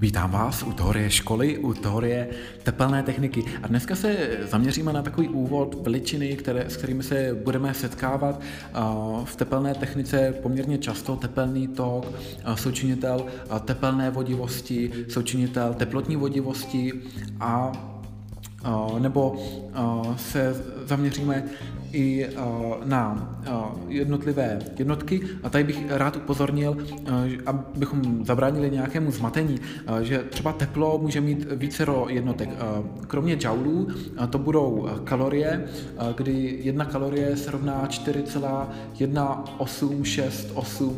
Vítám vás u teorie školy, u teorie tepelné techniky. A dneska se zaměříme na takový úvod veličiny, které, s kterými se budeme setkávat v tepelné technice poměrně často. Tepelný tok, součinitel tepelné vodivosti, součinitel teplotní vodivosti a nebo se zaměříme i na jednotlivé jednotky a tady bych rád upozornil, abychom zabránili nějakému zmatení, že třeba teplo může mít vícero jednotek. Kromě joulů to budou kalorie, kdy jedna kalorie se rovná 4,1868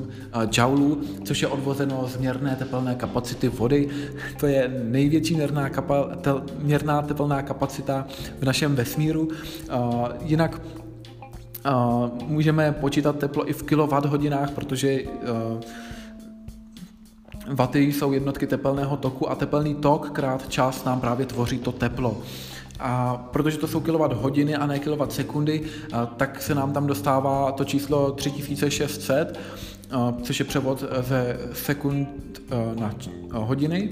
joulů, což je odvozeno z měrné tepelné kapacity vody. To je největší měrná, kapa, tel, měrná tepelná kapacita v našem vesmíru. Jinak můžeme počítat teplo i v kWh, protože Waty jsou jednotky tepelného toku a tepelný tok krát čas nám právě tvoří to teplo. A protože to jsou kWh hodiny a ne kWh sekundy, tak se nám tam dostává to číslo 3600, což je převod ze sekund na hodiny,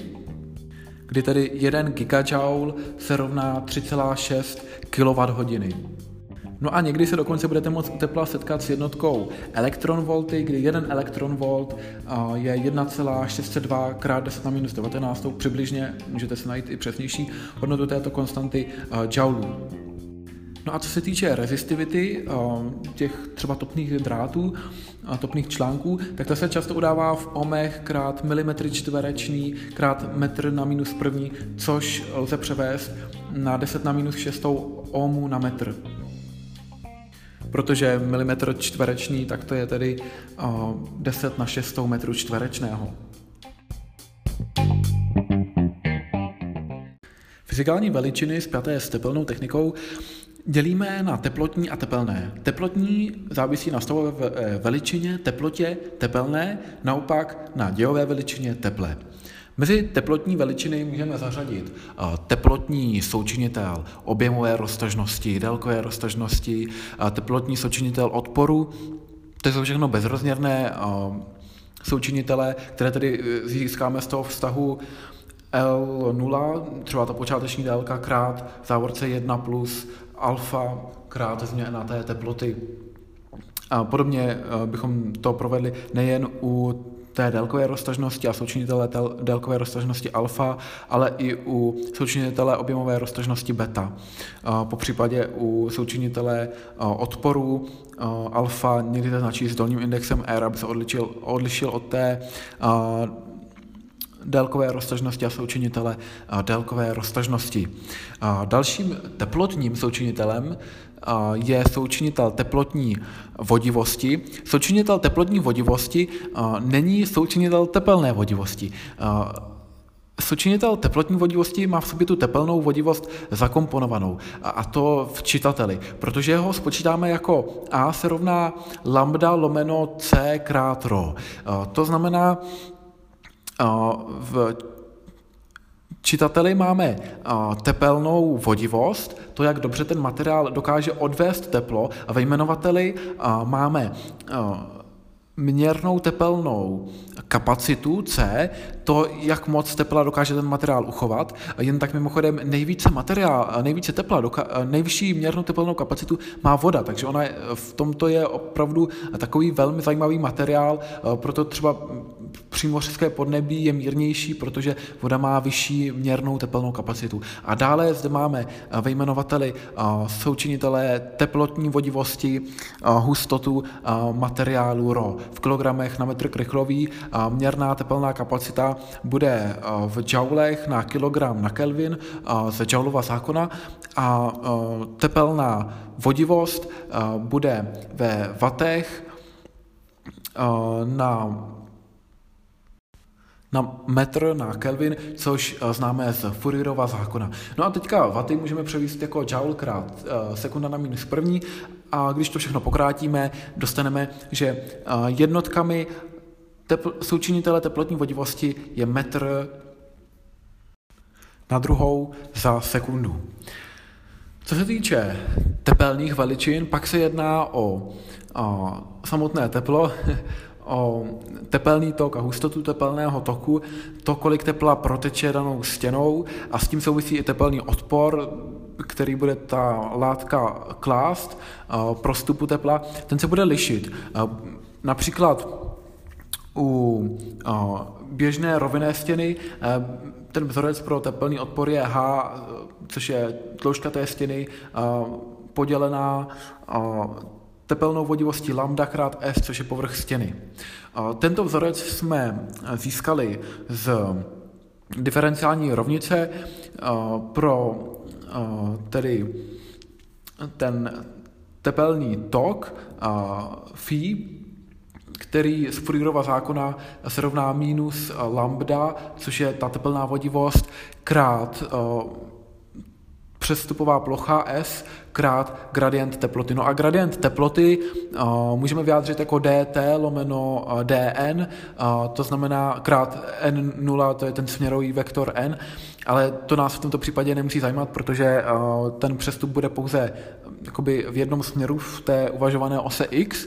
kdy tedy 1 gigajoule se rovná 3,6 kWh. No a někdy se dokonce budete moct u tepla setkat s jednotkou elektronvolty, kdy jeden elektronvolt je 1,602 krát 10 na minus 19, přibližně můžete se najít i přesnější hodnotu této konstanty joulů. No a co se týče rezistivity těch třeba topných drátů, a topných článků, tak to se často udává v ohmech krát milimetry čtverečný krát metr na minus první, což lze převést na 10 na minus 6 ohmů na metr protože milimetr čtvereční, tak to je tedy uh, 10 na 6 metru čtverečného. Fyzikální veličiny spjaté s tepelnou technikou dělíme na teplotní a tepelné. Teplotní závisí na stavové eh, veličině, teplotě, tepelné, naopak na dějové veličině teple. Mezi teplotní veličiny můžeme zařadit teplotní součinitel objemové roztažnosti, délkové roztažnosti, teplotní součinitel odporu. To jsou všechno bezrozměrné součinitele, které tedy získáme z toho vztahu L0, třeba ta počáteční délka krát závorce 1 plus alfa krát změna té teploty. A podobně e, bychom to provedli nejen u té délkové roztažnosti a součinitele délkové roztažnosti alfa, ale i u součinitele objemové roztažnosti beta. Po případě u součinitele odporu alfa někdy to značí s dolním indexem R, aby se odlišil, odlišil od té délkové roztažnosti a součinitele délkové roztažnosti. Dalším teplotním součinitelem je součinitel teplotní vodivosti. Součinitel teplotní vodivosti není součinitel tepelné vodivosti. Součinitel teplotní vodivosti má v sobě tu tepelnou vodivost zakomponovanou, a to v čitateli, protože ho spočítáme jako A se rovná lambda lomeno C krát rho. To znamená, v čitateli máme tepelnou vodivost, to, jak dobře ten materiál dokáže odvést teplo, a ve jmenovateli máme měrnou tepelnou kapacitu C, to, jak moc tepla dokáže ten materiál uchovat. Jen tak mimochodem nejvíce materiál, nejvíce tepla, nejvyšší měrnou teplnou kapacitu má voda, takže ona je, v tomto je opravdu takový velmi zajímavý materiál, proto třeba přímořské podnebí je mírnější, protože voda má vyšší měrnou teplnou kapacitu. A dále zde máme ve jmenovateli součinitelé teplotní vodivosti, hustotu materiálu RO. V kilogramech na metr krychlový měrná teplná kapacita bude v joulech na kilogram na Kelvin ze joulova zákona. A tepelná vodivost bude ve vatech na na metr na Kelvin, což eh, známe z Fourierova zákona. No a teďka vaty můžeme převíst jako joule krát eh, sekunda na minus první a když to všechno pokrátíme, dostaneme, že eh, jednotkami tepl, součinitele teplotní vodivosti je metr na druhou za sekundu. Co se týče tepelných veličin, pak se jedná o, o samotné teplo, o tepelný tok a hustotu tepelného toku, to, kolik tepla proteče danou stěnou a s tím souvisí i tepelný odpor, který bude ta látka klást pro vstupu tepla, ten se bude lišit. Například u běžné rovinné stěny ten vzorec pro tepelný odpor je H, což je tloušťka té stěny podělená tepelnou vodivostí lambda krát S, což je povrch stěny. Tento vzorec jsme získali z diferenciální rovnice pro tedy ten tepelný tok phi, který z Fourierova zákona se rovná minus lambda, což je ta tepelná vodivost, krát přestupová plocha S krát gradient teploty. No a gradient teploty uh, můžeme vyjádřit jako dt lomeno uh, dn, uh, to znamená krát n0, to je ten směrový vektor n, ale to nás v tomto případě nemusí zajímat, protože uh, ten přestup bude pouze jakoby v jednom směru v té uvažované ose x,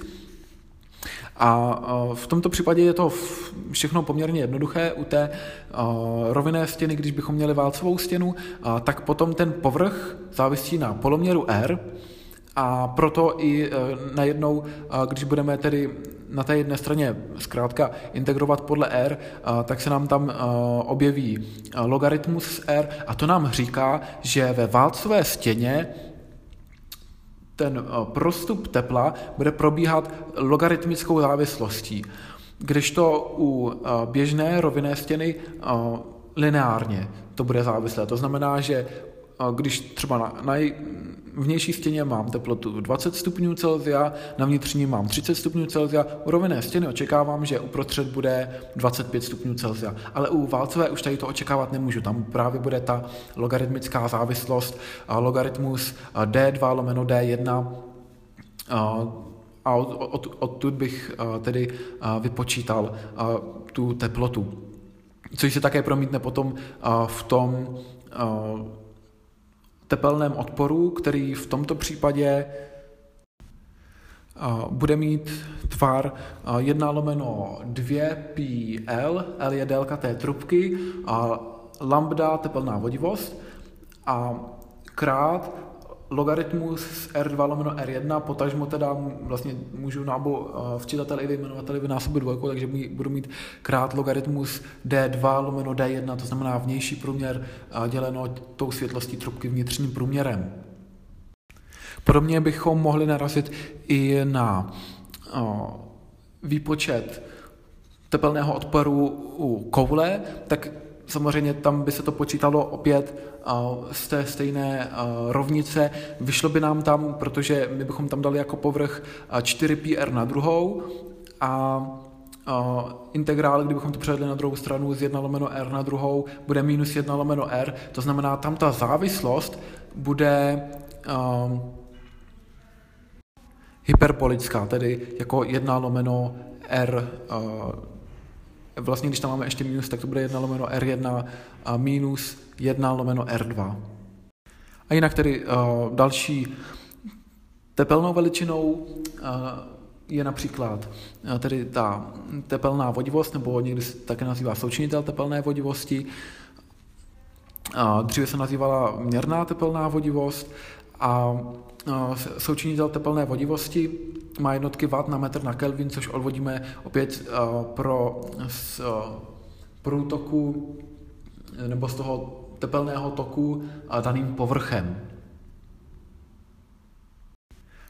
a v tomto případě je to všechno poměrně jednoduché. U té rovinné stěny, když bychom měli válcovou stěnu, tak potom ten povrch závisí na poloměru R, a proto i e, najednou, když budeme tedy na té jedné straně zkrátka integrovat podle R, tak se nám tam objeví logaritmus R a to nám říká, že ve válcové stěně ten eh, prostup tepla bude probíhat logaritmickou závislostí, kdežto u eh, běžné rovinné stěny eh, lineárně to bude závislé. To znamená, že když třeba na, na vnější stěně mám teplotu 20 stupňů Celsia, na vnitřní mám 30 stupňů Celsia, u rovinné stěny očekávám, že uprostřed bude 25 stupňů Celsia. Ale u válcové už tady to očekávat nemůžu, tam právě bude ta logaritmická závislost, logaritmus D2 lomeno D1, a od, od, odtud bych tedy vypočítal tu teplotu. Což se také promítne potom v tom tepelném odporu, který v tomto případě bude mít tvar 1 lomeno 2 pi L, L je délka té trubky, a lambda tepelná vodivost a krát logaritmus R2 lomeno R1, potažmo teda vlastně můžu na obou eh, včitateli i vyjmenovateli vynásobit dvojkou, takže budu mít krát logaritmus D2 lomeno D1, to znamená vnější průměr eh, děleno tou světlostí trubky vnitřním průměrem. Podobně bychom mohli narazit i na eh, výpočet tepelného odporu u koule, tak Samozřejmě tam by se to počítalo opět z té stejné rovnice. Vyšlo by nám tam, protože my bychom tam dali jako povrch 4πr na druhou a integrál, kdybychom to převedli na druhou stranu z 1 lomeno r na druhou, bude minus 1 lomeno r, to znamená, tam ta závislost bude um, hyperbolická, tedy jako 1 lomeno r uh, vlastně když tam máme ještě minus, tak to bude 1 lomeno R1 a minus 1 lomeno R2. A jinak tedy uh, další tepelnou veličinou uh, je například uh, tedy ta tepelná vodivost, nebo někdy se také nazývá součinitel tepelné vodivosti. Uh, dříve se nazývala měrná tepelná vodivost a součinitel tepelné vodivosti má jednotky watt na metr na Kelvin, což odvodíme opět pro z průtoku nebo z toho tepelného toku daným povrchem.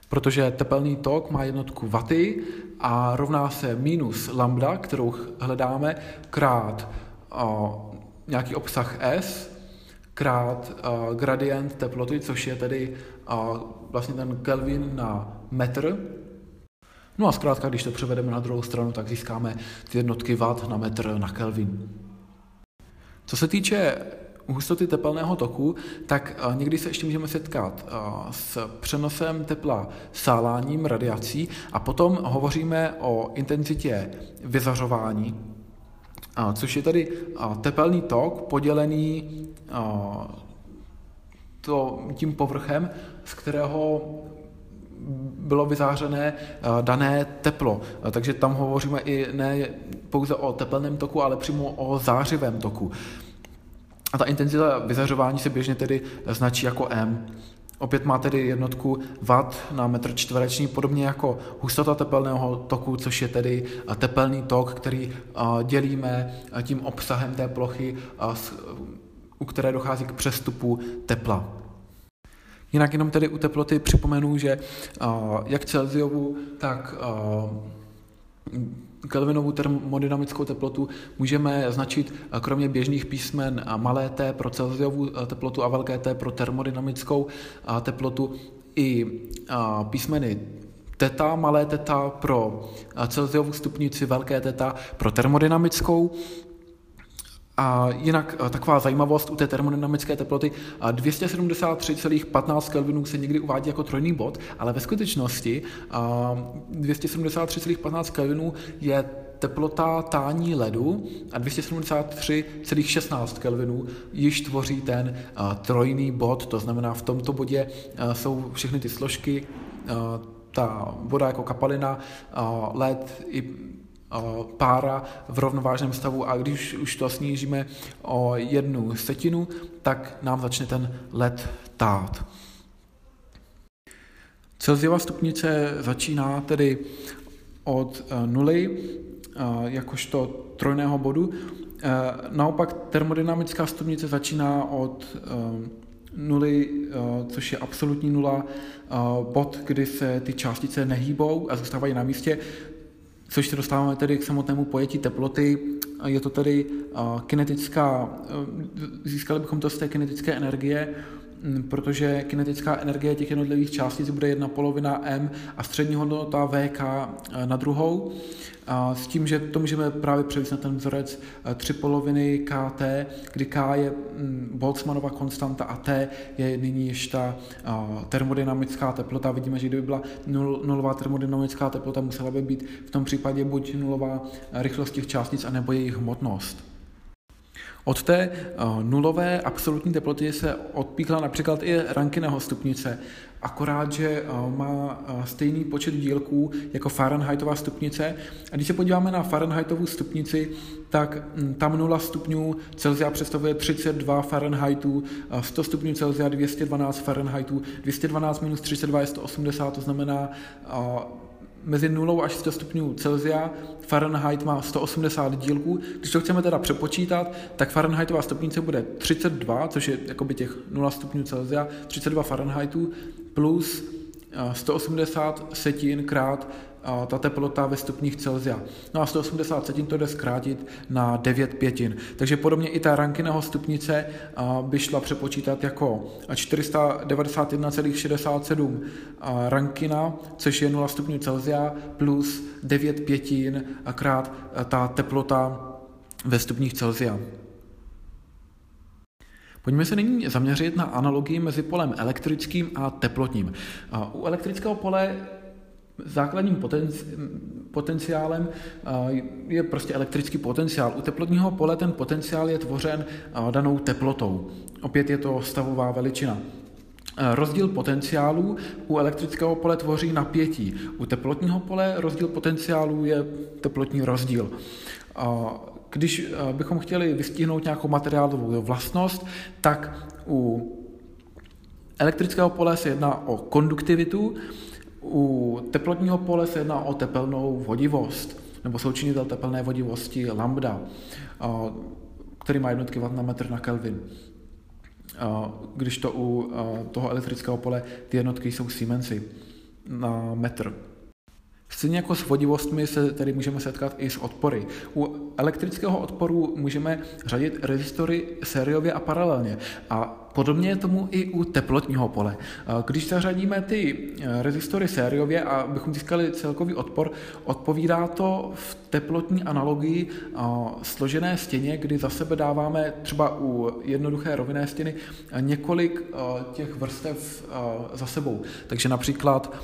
Protože tepelný tok má jednotku vaty a rovná se minus lambda, kterou hledáme, krát nějaký obsah S, krát uh, gradient teploty, což je tedy uh, vlastně ten Kelvin na metr. No a zkrátka, když to převedeme na druhou stranu, tak získáme ty jednotky watt na metr na Kelvin. Co se týče hustoty tepelného toku, tak uh, někdy se ještě můžeme setkat uh, s přenosem tepla sáláním, radiací a potom hovoříme o intenzitě vyzařování, což je tady tepelný tok podělený to, tím povrchem, z kterého bylo vyzářené dané teplo. Takže tam hovoříme i ne pouze o tepelném toku, ale přímo o zářivém toku. A ta intenzita vyzařování se běžně tedy značí jako M. Opět má tedy jednotku watt na metr čtvereční, podobně jako hustota tepelného toku, což je tedy tepelný tok, který dělíme tím obsahem té plochy, u které dochází k přestupu tepla. Jinak jenom tedy u teploty připomenu, že jak Celsiusu, tak Kelvinovou termodynamickou teplotu můžeme značit eh, kromě běžných písmen eh, malé t pro Celsiovou eh, teplotu a velké t pro termodynamickou teplotu i písmeny teta, malé teta pro Celsiovou stupnici, velké teta pro termodynamickou a jinak eh, taková zajímavost u té termodynamické teploty, 273,15 Kelvinů se někdy uvádí jako trojný bod, ale ve skutečnosti 273,15 Kelvinů je teplota tání ledu a 273,16 Kelvinů již tvoří ten trojný bod, to znamená v tomto bodě jsou všechny ty složky, ta voda jako kapalina, led i pára v rovnovážném stavu a když už to snížíme o jednu setinu, tak nám začne ten led tát. Celsiova stupnice začíná tedy od e, nuly, e, jakožto trojného bodu. E, naopak termodynamická stupnice začíná od nuly, což je absolutní nula, bod, kdy se ty částice nehýbou a zůstávají na místě což se dostáváme tedy k samotnému pojetí teploty. Je to tedy kinetická, získali bychom to z té kinetické energie, protože kinetická energie těch jednotlivých částic bude jedna polovina m a střední hodnota vk na druhou. A s tím, že to můžeme právě převést na ten vzorec tři poloviny kt, kdy k je Boltzmannova konstanta a t je nyní ještě ta termodynamická teplota. Vidíme, že kdyby byla nul, nulová termodynamická teplota, musela by být v tom případě buď nulová rychlost těch částic, anebo jejich hmotnost. Od té eh, nulové absolutní teploty se odpíkla například i Rankineho stupnice, akorát, že eh, má eh, stejný počet dílků jako Fahrenheitová stupnice. A když se podíváme na Fahrenheitovou stupnici, tak hm, tam 0 stupňů Celsia představuje 32 Fahrenheitů, 100 stupňů Celsia 212 Fahrenheitů, 212 minus 32 je 180, to znamená mezi 0 až 100 stupňů Celsia, Fahrenheit má 180 dílků. Když to chceme teda přepočítat, tak Fahrenheitová stupnice bude 32, což je jakoby těch 0 stupňů Celsia, 32 Fahrenheitů, plus 180 eh, setin krát ta teplota ve stupních Celsia. No a 180 setin to jde zkrátit na 9 pětin. Takže podobně i ta Rankineho stupnice by šla přepočítat jako 491,67 Rankina, což je 0 stupňů Celsia, plus 9 pětin krát ta teplota ve stupních Celsia. Pojďme se nyní zaměřit na analogii mezi polem elektrickým a teplotním. U elektrického pole základním potenci- potenciálem je prostě elektrický potenciál. U teplotního pole ten potenciál je tvořen danou teplotou. Opět je to stavová veličina. Rozdíl potenciálů u elektrického pole tvoří napětí. U teplotního pole rozdíl potenciálů je teplotní rozdíl. Když bychom chtěli vystihnout nějakou materiálovou vlastnost, tak u elektrického pole se jedná o konduktivitu, u teplotního pole se jedná o tepelnou vodivost, nebo součinitel tepelné vodivosti lambda, který má jednotky watt na metr na Kelvin. Když to u toho elektrického pole ty jednotky jsou Siemensy na metr. Stejně jako s vodivostmi se tedy můžeme setkat i s odpory. U elektrického odporu můžeme řadit rezistory sériově a paralelně. A podobně je tomu i u teplotního pole. Když zařadíme ty eh, rezistory sériově a bychom získali celkový odpor, odpovídá to v teplotní analogii eh, složené stěně, kdy za sebe dáváme třeba u jednoduché rovinné stěny eh, několik těch vrstev za sebou. Takže například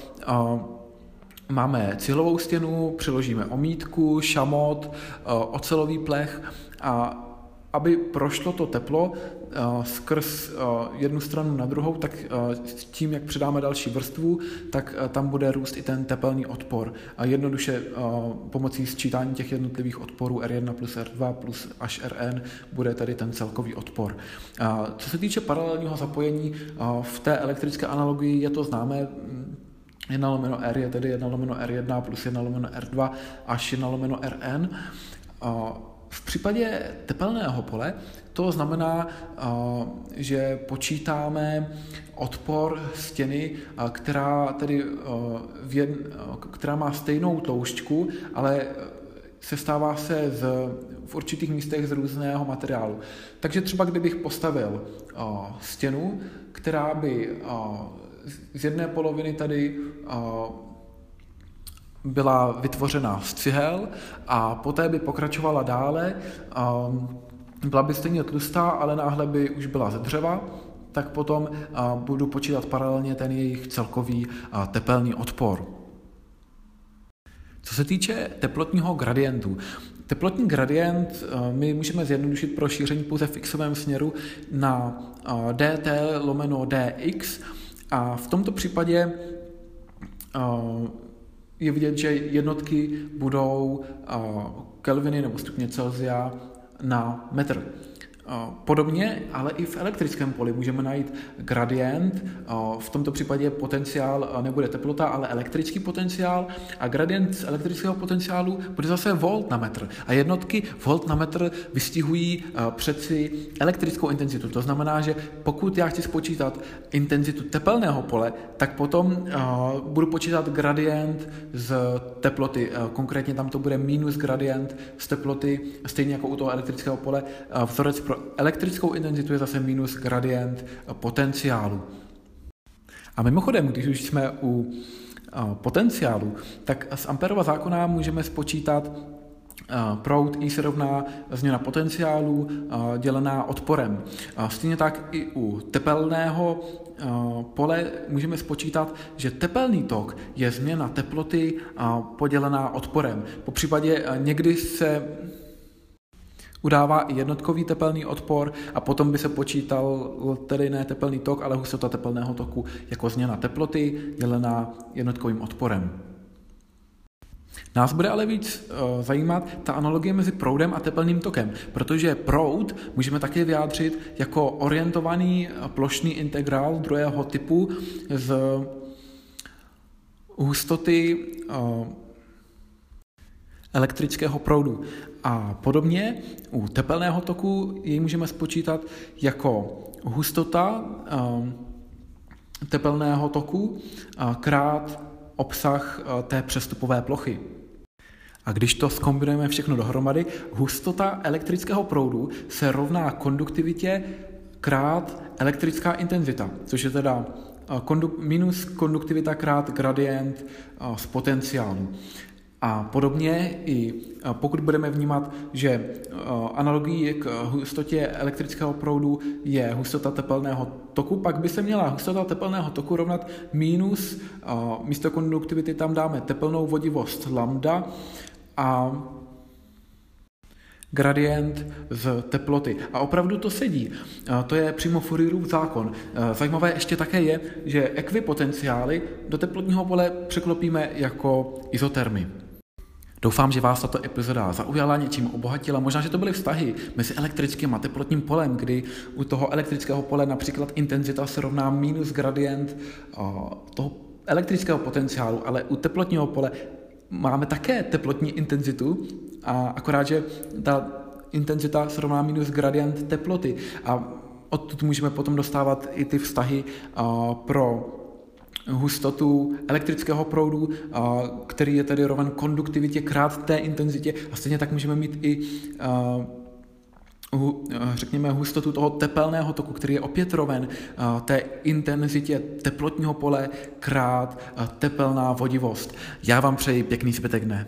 Máme cihlovou stěnu, přiložíme omítku, šamot, eh, ocelový plech a aby prošlo to teplo skrz jednu stranu na druhou, tak s tím, jak přidáme další vrstvu, tak tam bude růst i ten tepelný odpor. A jednoduše pomocí sčítání těch jednotlivých odporů R1 plus R2 plus až Rn bude tady ten celkový odpor. Co se týče paralelního zapojení, v té elektrické analogii je to známé, 1 lomeno R je tedy 1 lomeno R1 plus 1 lomeno R2 až 1 lomeno Rn. V případě tepelného pole to znamená, že počítáme odpor stěny, která, tedy věd, která má stejnou tloušťku, ale sestává se z, v určitých místech z různého materiálu. Takže třeba kdybych postavil stěnu, která by z jedné poloviny tady byla vytvořena z cihel a poté by pokračovala dále. Byla by stejně tlustá, ale náhle by už byla ze dřeva, tak potom budu počítat paralelně ten jejich celkový tepelný odpor. Co se týče teplotního gradientu, Teplotní gradient my můžeme zjednodušit pro šíření pouze v xovém směru na dt lomeno dx a v tomto případě je vidět, že jednotky budou kelviny nebo stupně Celsia na metr. Podobně, ale i v elektrickém poli můžeme najít gradient, v tomto případě potenciál nebude teplota, ale elektrický potenciál a gradient z elektrického potenciálu bude zase volt na metr. A jednotky volt na metr vystihují přeci elektrickou intenzitu. To znamená, že pokud já chci spočítat intenzitu tepelného pole, tak potom budu počítat gradient z teploty. Konkrétně tam to bude minus gradient z teploty, stejně jako u toho elektrického pole. Vzorec pro elektrickou intenzitu je zase minus gradient potenciálu. A mimochodem, když už jsme u potenciálu, tak z Amperova zákona můžeme spočítat proud I se rovná změna potenciálu dělená odporem. Stejně tak i u tepelného pole můžeme spočítat, že tepelný tok je změna teploty podělená odporem. Po případě někdy se udává i jednotkový tepelný odpor a potom by se počítal tedy ne tepelný tok, ale hustota tepelného toku jako změna teploty dělená jednotkovým odporem. Nás bude ale víc uh, zajímat ta analogie mezi proudem a tepelným tokem, protože proud můžeme také vyjádřit jako orientovaný plošný integrál druhého typu z hustoty uh, elektrického proudu. A podobně u tepelného toku jej můžeme spočítat jako hustota ehm, tepelného toku krát obsah té přestupové plochy. A když to skombinujeme všechno dohromady, hustota elektrického proudu se rovná konduktivitě krát elektrická intenzita, což je teda minus konduktivita krát gradient z potenciálu. A podobně i pokud budeme vnímat, že analogií k hustotě elektrického proudu je hustota tepelného toku, pak by se měla hustota tepelného toku rovnat minus, místo konduktivity tam dáme tepelnou vodivost lambda a gradient z teploty. A opravdu to sedí. To je přímo Fourierův zákon. Zajímavé ještě také je, že ekvipotenciály do teplotního pole překlopíme jako izotermy. Doufám, že vás tato epizoda zaujala, něčím obohatila. Možná, že to byly vztahy mezi elektrickým a teplotním polem, kdy u toho elektrického pole například intenzita se rovná minus gradient toho elektrického potenciálu, ale u teplotního pole máme také teplotní intenzitu, a akorát, že ta intenzita se rovná minus gradient teploty. A odtud můžeme potom dostávat i ty vztahy pro hustotu elektrického proudu, který je tedy roven konduktivitě krát té intenzitě a stejně tak můžeme mít i řekněme, hustotu toho tepelného toku, který je opět roven té intenzitě teplotního pole krát tepelná vodivost. Já vám přeji pěkný zbytek dne.